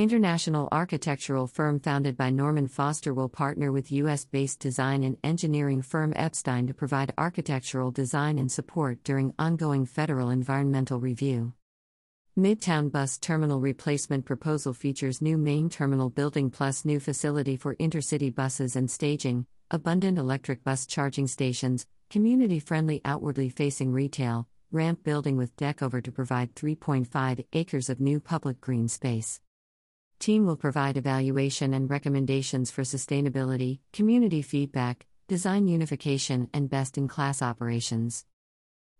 International architectural firm founded by Norman Foster will partner with US based design and engineering firm Epstein to provide architectural design and support during ongoing federal environmental review. Midtown Bus Terminal Replacement Proposal features new main terminal building plus new facility for intercity buses and staging, abundant electric bus charging stations, community friendly outwardly facing retail, ramp building with deck over to provide 3.5 acres of new public green space. Team will provide evaluation and recommendations for sustainability, community feedback, design unification, and best in class operations.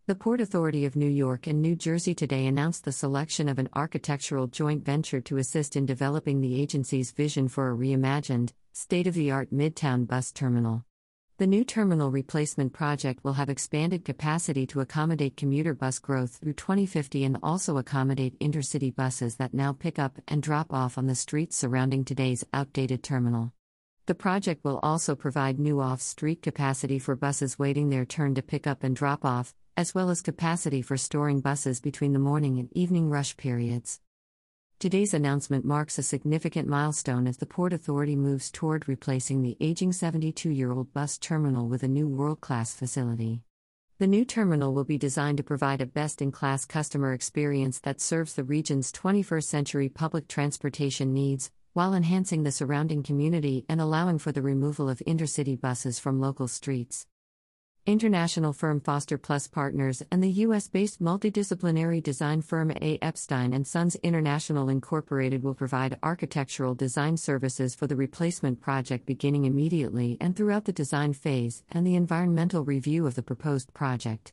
The Port Authority of New York and New Jersey today announced the selection of an architectural joint venture to assist in developing the agency's vision for a reimagined, state of the art Midtown bus terminal. The new terminal replacement project will have expanded capacity to accommodate commuter bus growth through 2050 and also accommodate intercity buses that now pick up and drop off on the streets surrounding today's outdated terminal. The project will also provide new off street capacity for buses waiting their turn to pick up and drop off, as well as capacity for storing buses between the morning and evening rush periods. Today's announcement marks a significant milestone as the Port Authority moves toward replacing the aging 72 year old bus terminal with a new world class facility. The new terminal will be designed to provide a best in class customer experience that serves the region's 21st century public transportation needs, while enhancing the surrounding community and allowing for the removal of intercity buses from local streets. International firm Foster Plus Partners and the US-based multidisciplinary design firm A. Epstein and Sons International Incorporated will provide architectural design services for the replacement project beginning immediately and throughout the design phase and the environmental review of the proposed project.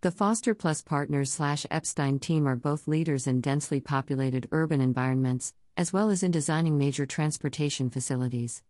The Foster Plus Partners slash Epstein team are both leaders in densely populated urban environments, as well as in designing major transportation facilities.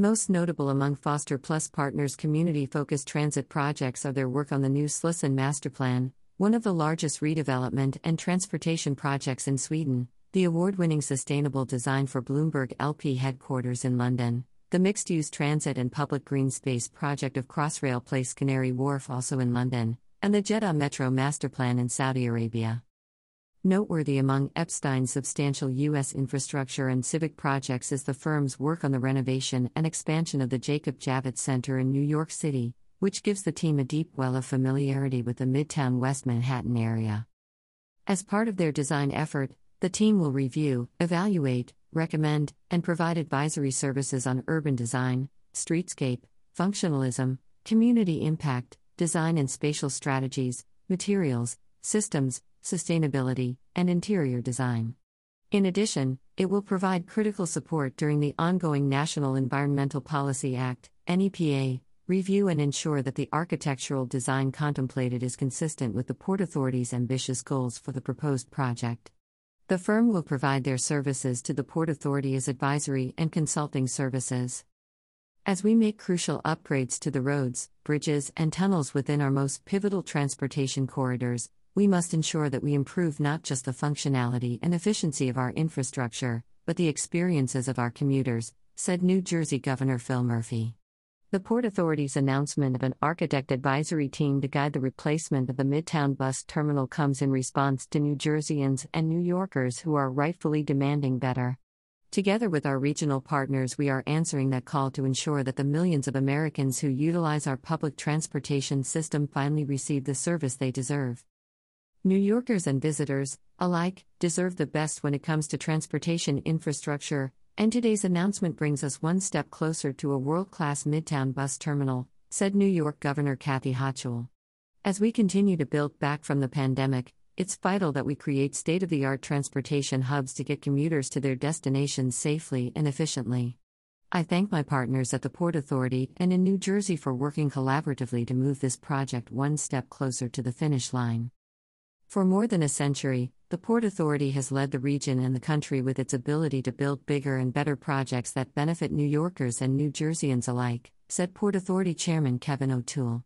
Most notable among Foster Plus Partners community focused transit projects are their work on the new Slussen Master Plan, one of the largest redevelopment and transportation projects in Sweden, the award winning Sustainable Design for Bloomberg LP headquarters in London, the mixed use transit and public green space project of Crossrail Place Canary Wharf also in London, and the Jeddah Metro Master Plan in Saudi Arabia. Noteworthy among Epstein's substantial U.S. infrastructure and civic projects is the firm's work on the renovation and expansion of the Jacob Javits Center in New York City, which gives the team a deep well of familiarity with the Midtown West Manhattan area. As part of their design effort, the team will review, evaluate, recommend, and provide advisory services on urban design, streetscape, functionalism, community impact, design and spatial strategies, materials, systems, sustainability, and interior design. In addition, it will provide critical support during the ongoing National Environmental Policy Act (NEPA) review and ensure that the architectural design contemplated is consistent with the Port Authority's ambitious goals for the proposed project. The firm will provide their services to the Port Authority as advisory and consulting services. As we make crucial upgrades to the roads, bridges, and tunnels within our most pivotal transportation corridors, we must ensure that we improve not just the functionality and efficiency of our infrastructure, but the experiences of our commuters, said New Jersey Governor Phil Murphy. The Port Authority's announcement of an architect advisory team to guide the replacement of the Midtown bus terminal comes in response to New Jerseyans and New Yorkers who are rightfully demanding better. Together with our regional partners, we are answering that call to ensure that the millions of Americans who utilize our public transportation system finally receive the service they deserve. New Yorkers and visitors, alike, deserve the best when it comes to transportation infrastructure, and today's announcement brings us one step closer to a world class Midtown bus terminal, said New York Governor Kathy Hochul. As we continue to build back from the pandemic, it's vital that we create state of the art transportation hubs to get commuters to their destinations safely and efficiently. I thank my partners at the Port Authority and in New Jersey for working collaboratively to move this project one step closer to the finish line. For more than a century, the Port Authority has led the region and the country with its ability to build bigger and better projects that benefit New Yorkers and New Jerseyans alike, said Port Authority Chairman Kevin O'Toole.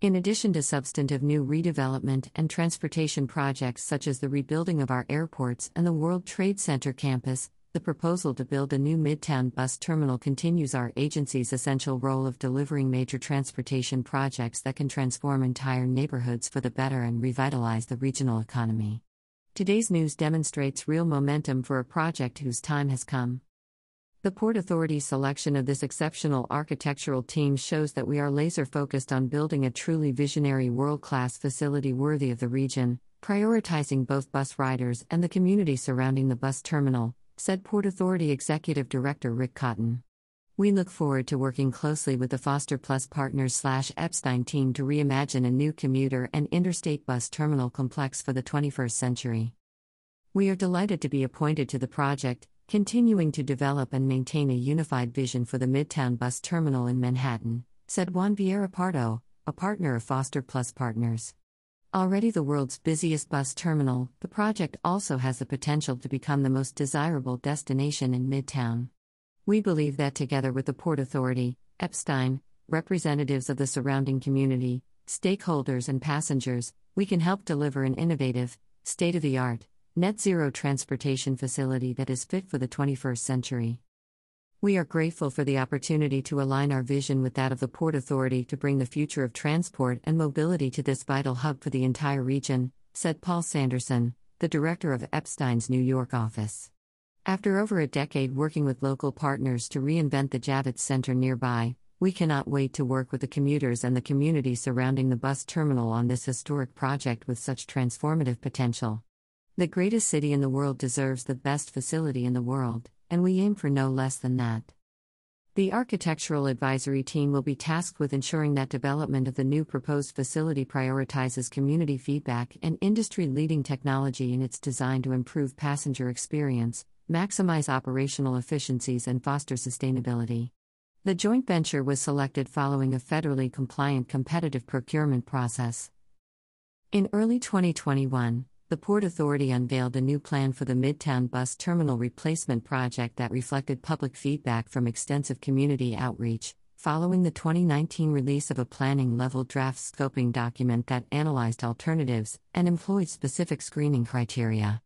In addition to substantive new redevelopment and transportation projects such as the rebuilding of our airports and the World Trade Center campus, the proposal to build a new Midtown bus terminal continues our agency's essential role of delivering major transportation projects that can transform entire neighborhoods for the better and revitalize the regional economy. Today's news demonstrates real momentum for a project whose time has come. The Port Authority's selection of this exceptional architectural team shows that we are laser focused on building a truly visionary world class facility worthy of the region, prioritizing both bus riders and the community surrounding the bus terminal, said Port Authority Executive Director Rick Cotton. We look forward to working closely with the Foster Plus Partners slash Epstein team to reimagine a new commuter and interstate bus terminal complex for the 21st century. We are delighted to be appointed to the project, continuing to develop and maintain a unified vision for the Midtown Bus Terminal in Manhattan, said Juan Vieira Pardo, a partner of Foster Plus Partners. Already the world's busiest bus terminal, the project also has the potential to become the most desirable destination in Midtown. We believe that together with the Port Authority, Epstein, representatives of the surrounding community, stakeholders, and passengers, we can help deliver an innovative, state of the art, net zero transportation facility that is fit for the 21st century. We are grateful for the opportunity to align our vision with that of the Port Authority to bring the future of transport and mobility to this vital hub for the entire region, said Paul Sanderson, the director of Epstein's New York office. After over a decade working with local partners to reinvent the Javits Center nearby, we cannot wait to work with the commuters and the community surrounding the bus terminal on this historic project with such transformative potential. The greatest city in the world deserves the best facility in the world and we aim for no less than that. The architectural advisory team will be tasked with ensuring that development of the new proposed facility prioritizes community feedback and industry leading technology in its design to improve passenger experience, maximize operational efficiencies, and foster sustainability. The joint venture was selected following a federally compliant competitive procurement process. In early 2021, the Port Authority unveiled a new plan for the Midtown Bus Terminal Replacement Project that reflected public feedback from extensive community outreach, following the 2019 release of a planning level draft scoping document that analyzed alternatives and employed specific screening criteria.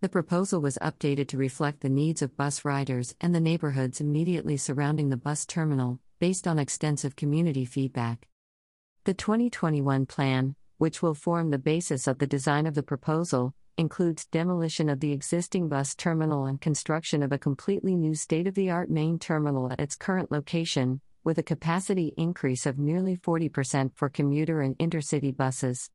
The proposal was updated to reflect the needs of bus riders and the neighborhoods immediately surrounding the bus terminal, based on extensive community feedback. The 2021 plan, which will form the basis of the design of the proposal, includes demolition of the existing bus terminal and construction of a completely new state of the art main terminal at its current location, with a capacity increase of nearly 40% for commuter and intercity buses.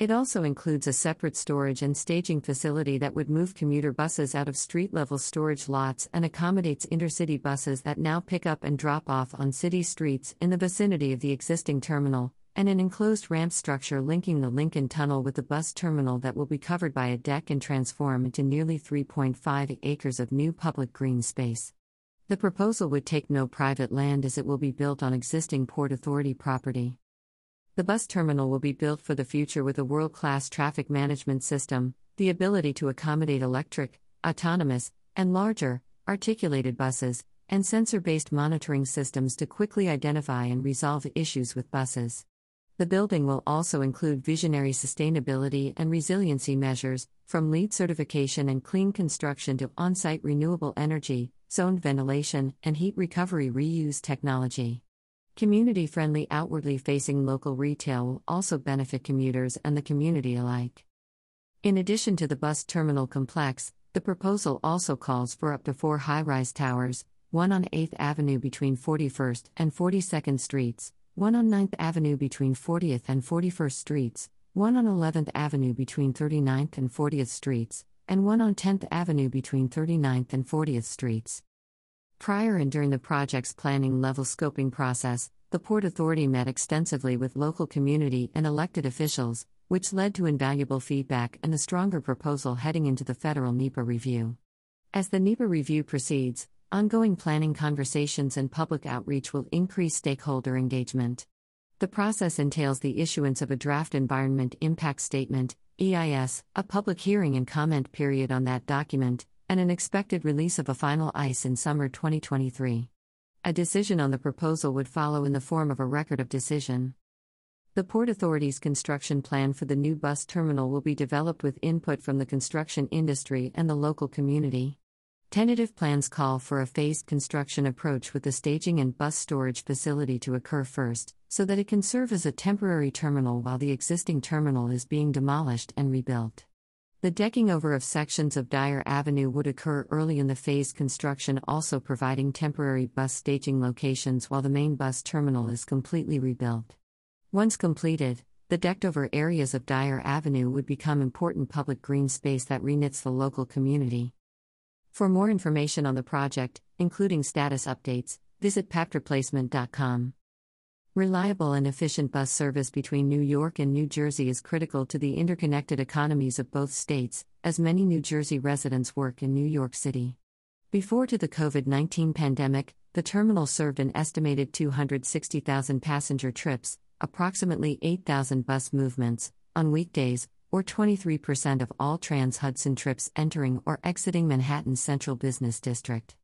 It also includes a separate storage and staging facility that would move commuter buses out of street level storage lots and accommodates intercity buses that now pick up and drop off on city streets in the vicinity of the existing terminal, and an enclosed ramp structure linking the Lincoln Tunnel with the bus terminal that will be covered by a deck and transform into nearly 3.5 acres of new public green space. The proposal would take no private land as it will be built on existing Port Authority property. The bus terminal will be built for the future with a world class traffic management system, the ability to accommodate electric, autonomous, and larger, articulated buses, and sensor based monitoring systems to quickly identify and resolve issues with buses. The building will also include visionary sustainability and resiliency measures, from LEED certification and clean construction to on site renewable energy, zoned ventilation, and heat recovery reuse technology. Community friendly, outwardly facing local retail will also benefit commuters and the community alike. In addition to the bus terminal complex, the proposal also calls for up to four high rise towers, one on 8th Avenue between 41st and 42nd Streets, one on 9th Avenue between 40th and 41st Streets, one on 11th Avenue between 39th and 40th Streets, and one on 10th Avenue between 39th and 40th Streets. Prior and during the project's planning level scoping process, the Port Authority met extensively with local community and elected officials, which led to invaluable feedback and a stronger proposal heading into the federal NEPA review. As the NEPA review proceeds, Ongoing planning conversations and public outreach will increase stakeholder engagement. The process entails the issuance of a draft Environment Impact Statement, EIS, a public hearing and comment period on that document, and an expected release of a final EIS in summer 2023. A decision on the proposal would follow in the form of a record of decision. The Port Authority's construction plan for the new bus terminal will be developed with input from the construction industry and the local community. Tentative plans call for a phased construction approach with the staging and bus storage facility to occur first, so that it can serve as a temporary terminal while the existing terminal is being demolished and rebuilt. The decking over of sections of Dyer Avenue would occur early in the phased construction, also providing temporary bus staging locations while the main bus terminal is completely rebuilt. Once completed, the decked over areas of Dyer Avenue would become important public green space that reknits the local community. For more information on the project, including status updates, visit pabtreplacement.com. Reliable and efficient bus service between New York and New Jersey is critical to the interconnected economies of both states, as many New Jersey residents work in New York City. Before to the COVID 19 pandemic, the terminal served an estimated 260,000 passenger trips, approximately 8,000 bus movements, on weekdays, or 23% of all Trans Hudson trips entering or exiting Manhattan's central business district.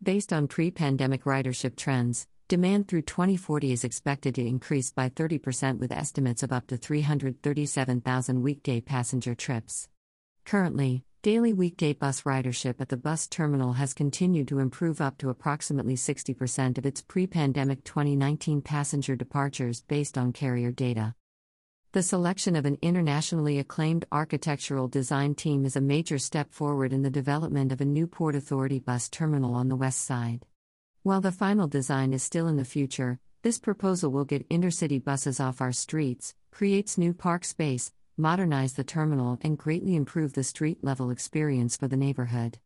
Based on pre pandemic ridership trends, Demand through 2040 is expected to increase by 30% with estimates of up to 337,000 weekday passenger trips. Currently, daily weekday bus ridership at the bus terminal has continued to improve up to approximately 60% of its pre pandemic 2019 passenger departures based on carrier data. The selection of an internationally acclaimed architectural design team is a major step forward in the development of a new Port Authority bus terminal on the west side. While the final design is still in the future, this proposal will get intercity buses off our streets, creates new park space, modernize the terminal, and greatly improve the street level experience for the neighborhood.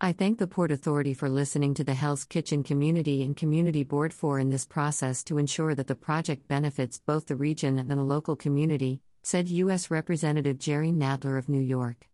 I thank the Port Authority for listening to the Hell's Kitchen community and Community Board 4 in this process to ensure that the project benefits both the region and the local community, said U.S. Representative Jerry Nadler of New York.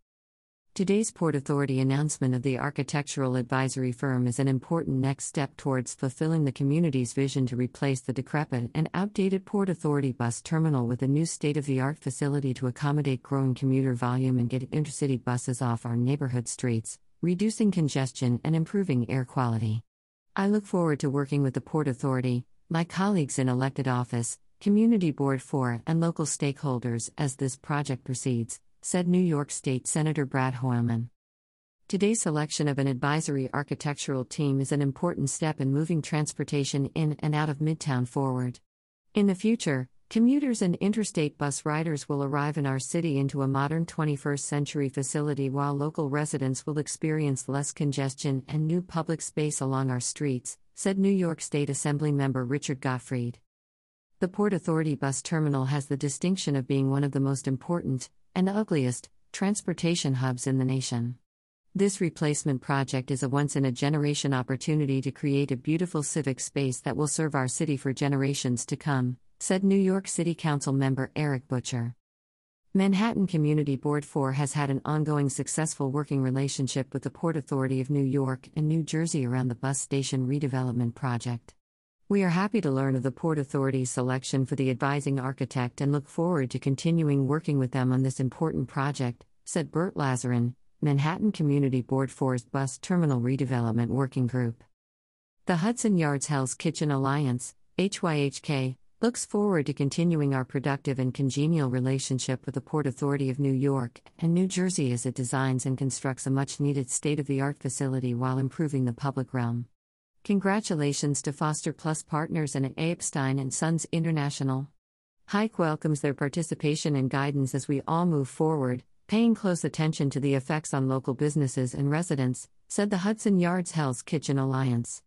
Today's Port Authority announcement of the architectural advisory firm is an important next step towards fulfilling the community's vision to replace the decrepit and outdated Port Authority bus terminal with a new state of the art facility to accommodate growing commuter volume and get intercity buses off our neighborhood streets, reducing congestion and improving air quality. I look forward to working with the Port Authority, my colleagues in elected office, Community Board 4, and local stakeholders as this project proceeds said New York State Senator Brad Hoylman. Today's selection of an advisory architectural team is an important step in moving transportation in and out of Midtown forward. In the future, commuters and interstate bus riders will arrive in our city into a modern 21st century facility while local residents will experience less congestion and new public space along our streets, said New York State Assembly member Richard Gottfried. The Port Authority bus terminal has the distinction of being one of the most important, and ugliest, transportation hubs in the nation. This replacement project is a once in a generation opportunity to create a beautiful civic space that will serve our city for generations to come, said New York City Council member Erik Bottcher. Manhattan Community Board 4 has had an ongoing successful working relationship with the Port Authority of New York and New Jersey around the bus station redevelopment project. We are happy to learn of the Port Authority's selection for the advising architect and look forward to continuing working with them on this important project, said Burt Lazarin, Manhattan Community Board 4's Bus Terminal Redevelopment Working Group. The Hudson Yards Hell's Kitchen Alliance, HYHK, looks forward to continuing our productive and congenial relationship with the Port Authority of New York and New Jersey as it designs and constructs a much needed state of the art facility while improving the public realm. Congratulations to Foster Plus Partners and. Epstein and Sons International. HYHK welcomes their participation and guidance as we all move forward, paying close attention to the effects on local businesses and residents, said the Hudson Yards Hell's Kitchen Alliance.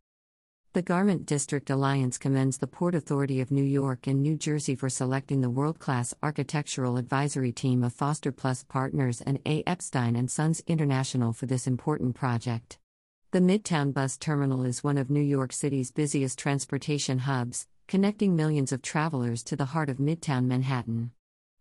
The Garment District Alliance commends the Port Authority of New York and New Jersey for selecting the world-class architectural advisory team of Foster Plus Partners and A. Epstein and Sons International for this important project. The Midtown Bus Terminal is one of New York City's busiest transportation hubs, connecting millions of travelers to the heart of Midtown Manhattan.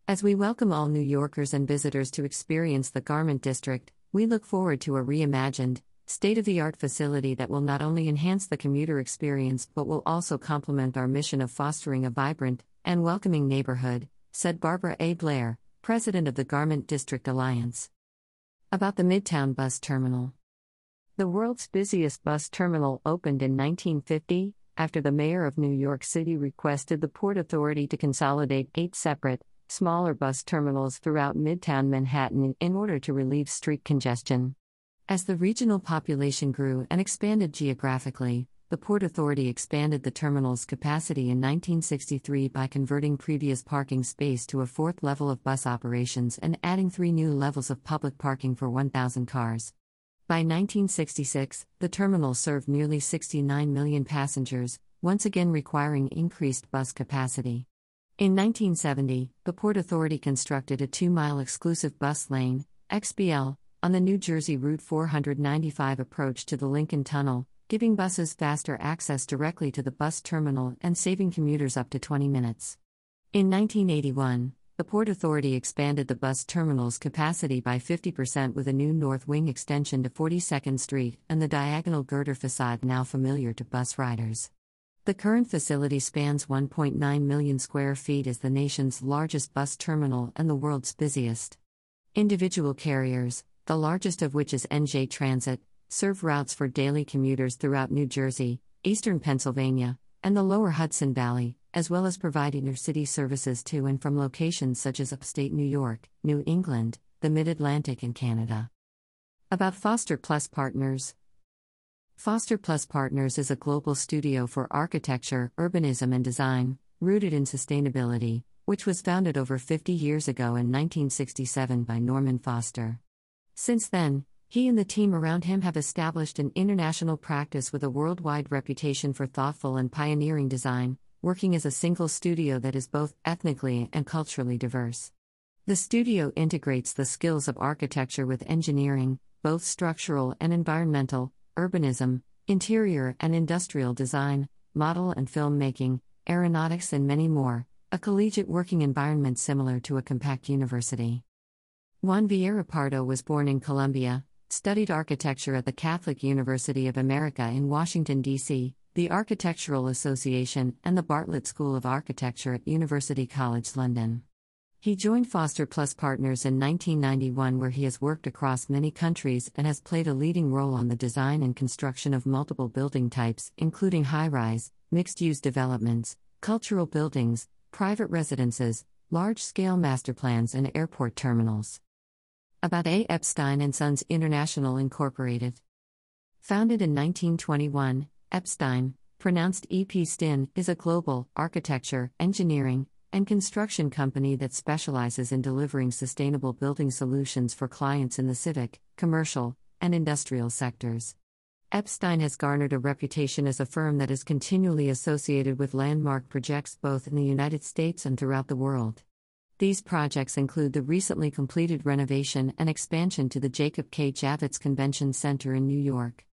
As we welcome all New Yorkers and visitors to experience the Garment District, we look forward to a reimagined, state of the art facility that will not only enhance the commuter experience but will also complement our mission of fostering a vibrant and welcoming neighborhood, said Barbara A. Blair, president of the Garment District Alliance. About the Midtown Bus Terminal the world's busiest bus terminal opened in 1950 after the mayor of New York City requested the Port Authority to consolidate eight separate, smaller bus terminals throughout Midtown Manhattan in order to relieve street congestion. As the regional population grew and expanded geographically, the Port Authority expanded the terminal's capacity in 1963 by converting previous parking space to a fourth level of bus operations and adding three new levels of public parking for 1,000 cars. By 1966, the terminal served nearly 69 million passengers, once again requiring increased bus capacity. In 1970, the Port Authority constructed a two mile exclusive bus lane, XBL, on the New Jersey Route 495 approach to the Lincoln Tunnel, giving buses faster access directly to the bus terminal and saving commuters up to 20 minutes. In 1981, the Port Authority expanded the bus terminal's capacity by 50% with a new north wing extension to 42nd Street and the diagonal girder facade now familiar to bus riders. The current facility spans 1.9 million square feet as the nation's largest bus terminal and the world's busiest. Individual carriers, the largest of which is NJ Transit, serve routes for daily commuters throughout New Jersey, eastern Pennsylvania, and the lower Hudson Valley, as well as provide intercity services to and from locations such as upstate New York, New England, the Mid Atlantic, and Canada. About Foster Plus Partners Foster Plus Partners is a global studio for architecture, urbanism, and design, rooted in sustainability, which was founded over 50 years ago in 1967 by Norman Foster. Since then, he and the team around him have established an international practice with a worldwide reputation for thoughtful and pioneering design, working as a single studio that is both ethnically and culturally diverse. The studio integrates the skills of architecture with engineering, both structural and environmental, urbanism, interior and industrial design, model and filmmaking, aeronautics, and many more, a collegiate working environment similar to a compact university. Juan Vieira Pardo was born in Colombia, studied architecture at the Catholic University of America in Washington, D.C., the Architectural Association, and the Bartlett School of Architecture at University College London. He joined Foster Plus Partners in 1991, where he has worked across many countries and has played a leading role on the design and construction of multiple building types, including high rise, mixed use developments, cultural buildings, private residences, large scale master plans, and airport terminals. About A. Epstein and Sons International Incorporated. Founded in 1921, Epstein, pronounced EP Stin, is a global architecture, engineering, and construction company that specializes in delivering sustainable building solutions for clients in the civic, commercial, and industrial sectors. Epstein has garnered a reputation as a firm that is continually associated with landmark projects both in the United States and throughout the world. These projects include the recently completed renovation and expansion to the Jacob K. Javits Convention Center in New York.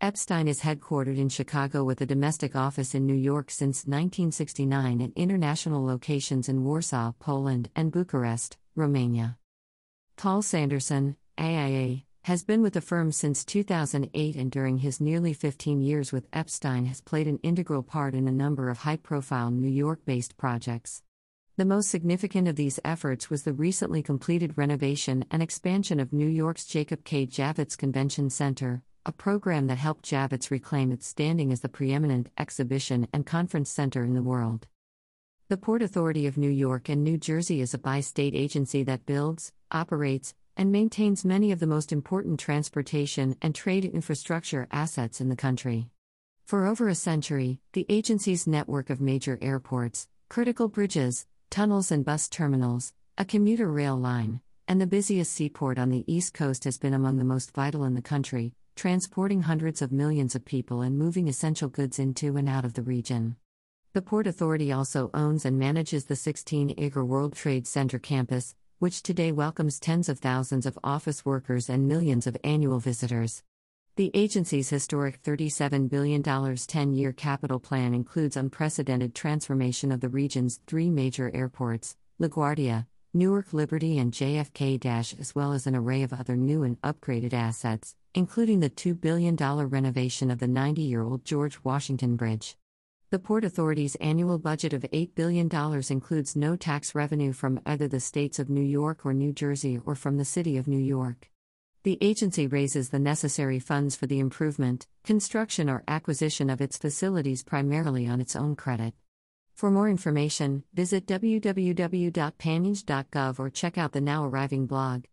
Epstein is headquartered in Chicago with a domestic office in New York since 1969 and international locations in Warsaw, Poland, and Bucharest, Romania. Paul Sanderson, AIA, has been with the firm since 2008 and during his nearly 15 years with Epstein has played an integral part in a number of high profile New York based projects. The most significant of these efforts was the recently completed renovation and expansion of New York's Jacob K. Javits Convention Center, a program that helped Javits reclaim its standing as the preeminent exhibition and conference center in the world. The Port Authority of New York and New Jersey is a bi state agency that builds, operates, and maintains many of the most important transportation and trade infrastructure assets in the country. For over a century, the agency's network of major airports, critical bridges, tunnels, and bus terminals, a commuter rail line, and the busiest seaport on the East Coast has been among the most vital in the country, transporting hundreds of millions of people and moving essential goods into and out of the region. The Port Authority also owns and manages the 16 acre World Trade Center campus, which today welcomes tens of thousands of office workers and millions of annual visitors. The agency's historic $37 billion 10 year capital plan includes unprecedented transformation of the region's three major airports LaGuardia, Newark Liberty, and JFK as well as an array of other new and upgraded assets, including the $2 billion renovation of the 90 year old George Washington Bridge. The Port Authority's annual budget of $8 billion includes no tax revenue from either the states of New York or New Jersey or from the City of New York. The agency raises the necessary funds for the improvement, construction, or acquisition of its facilities primarily on its own credit. For more information, visit www.panynj.gov or check out the now arriving blog.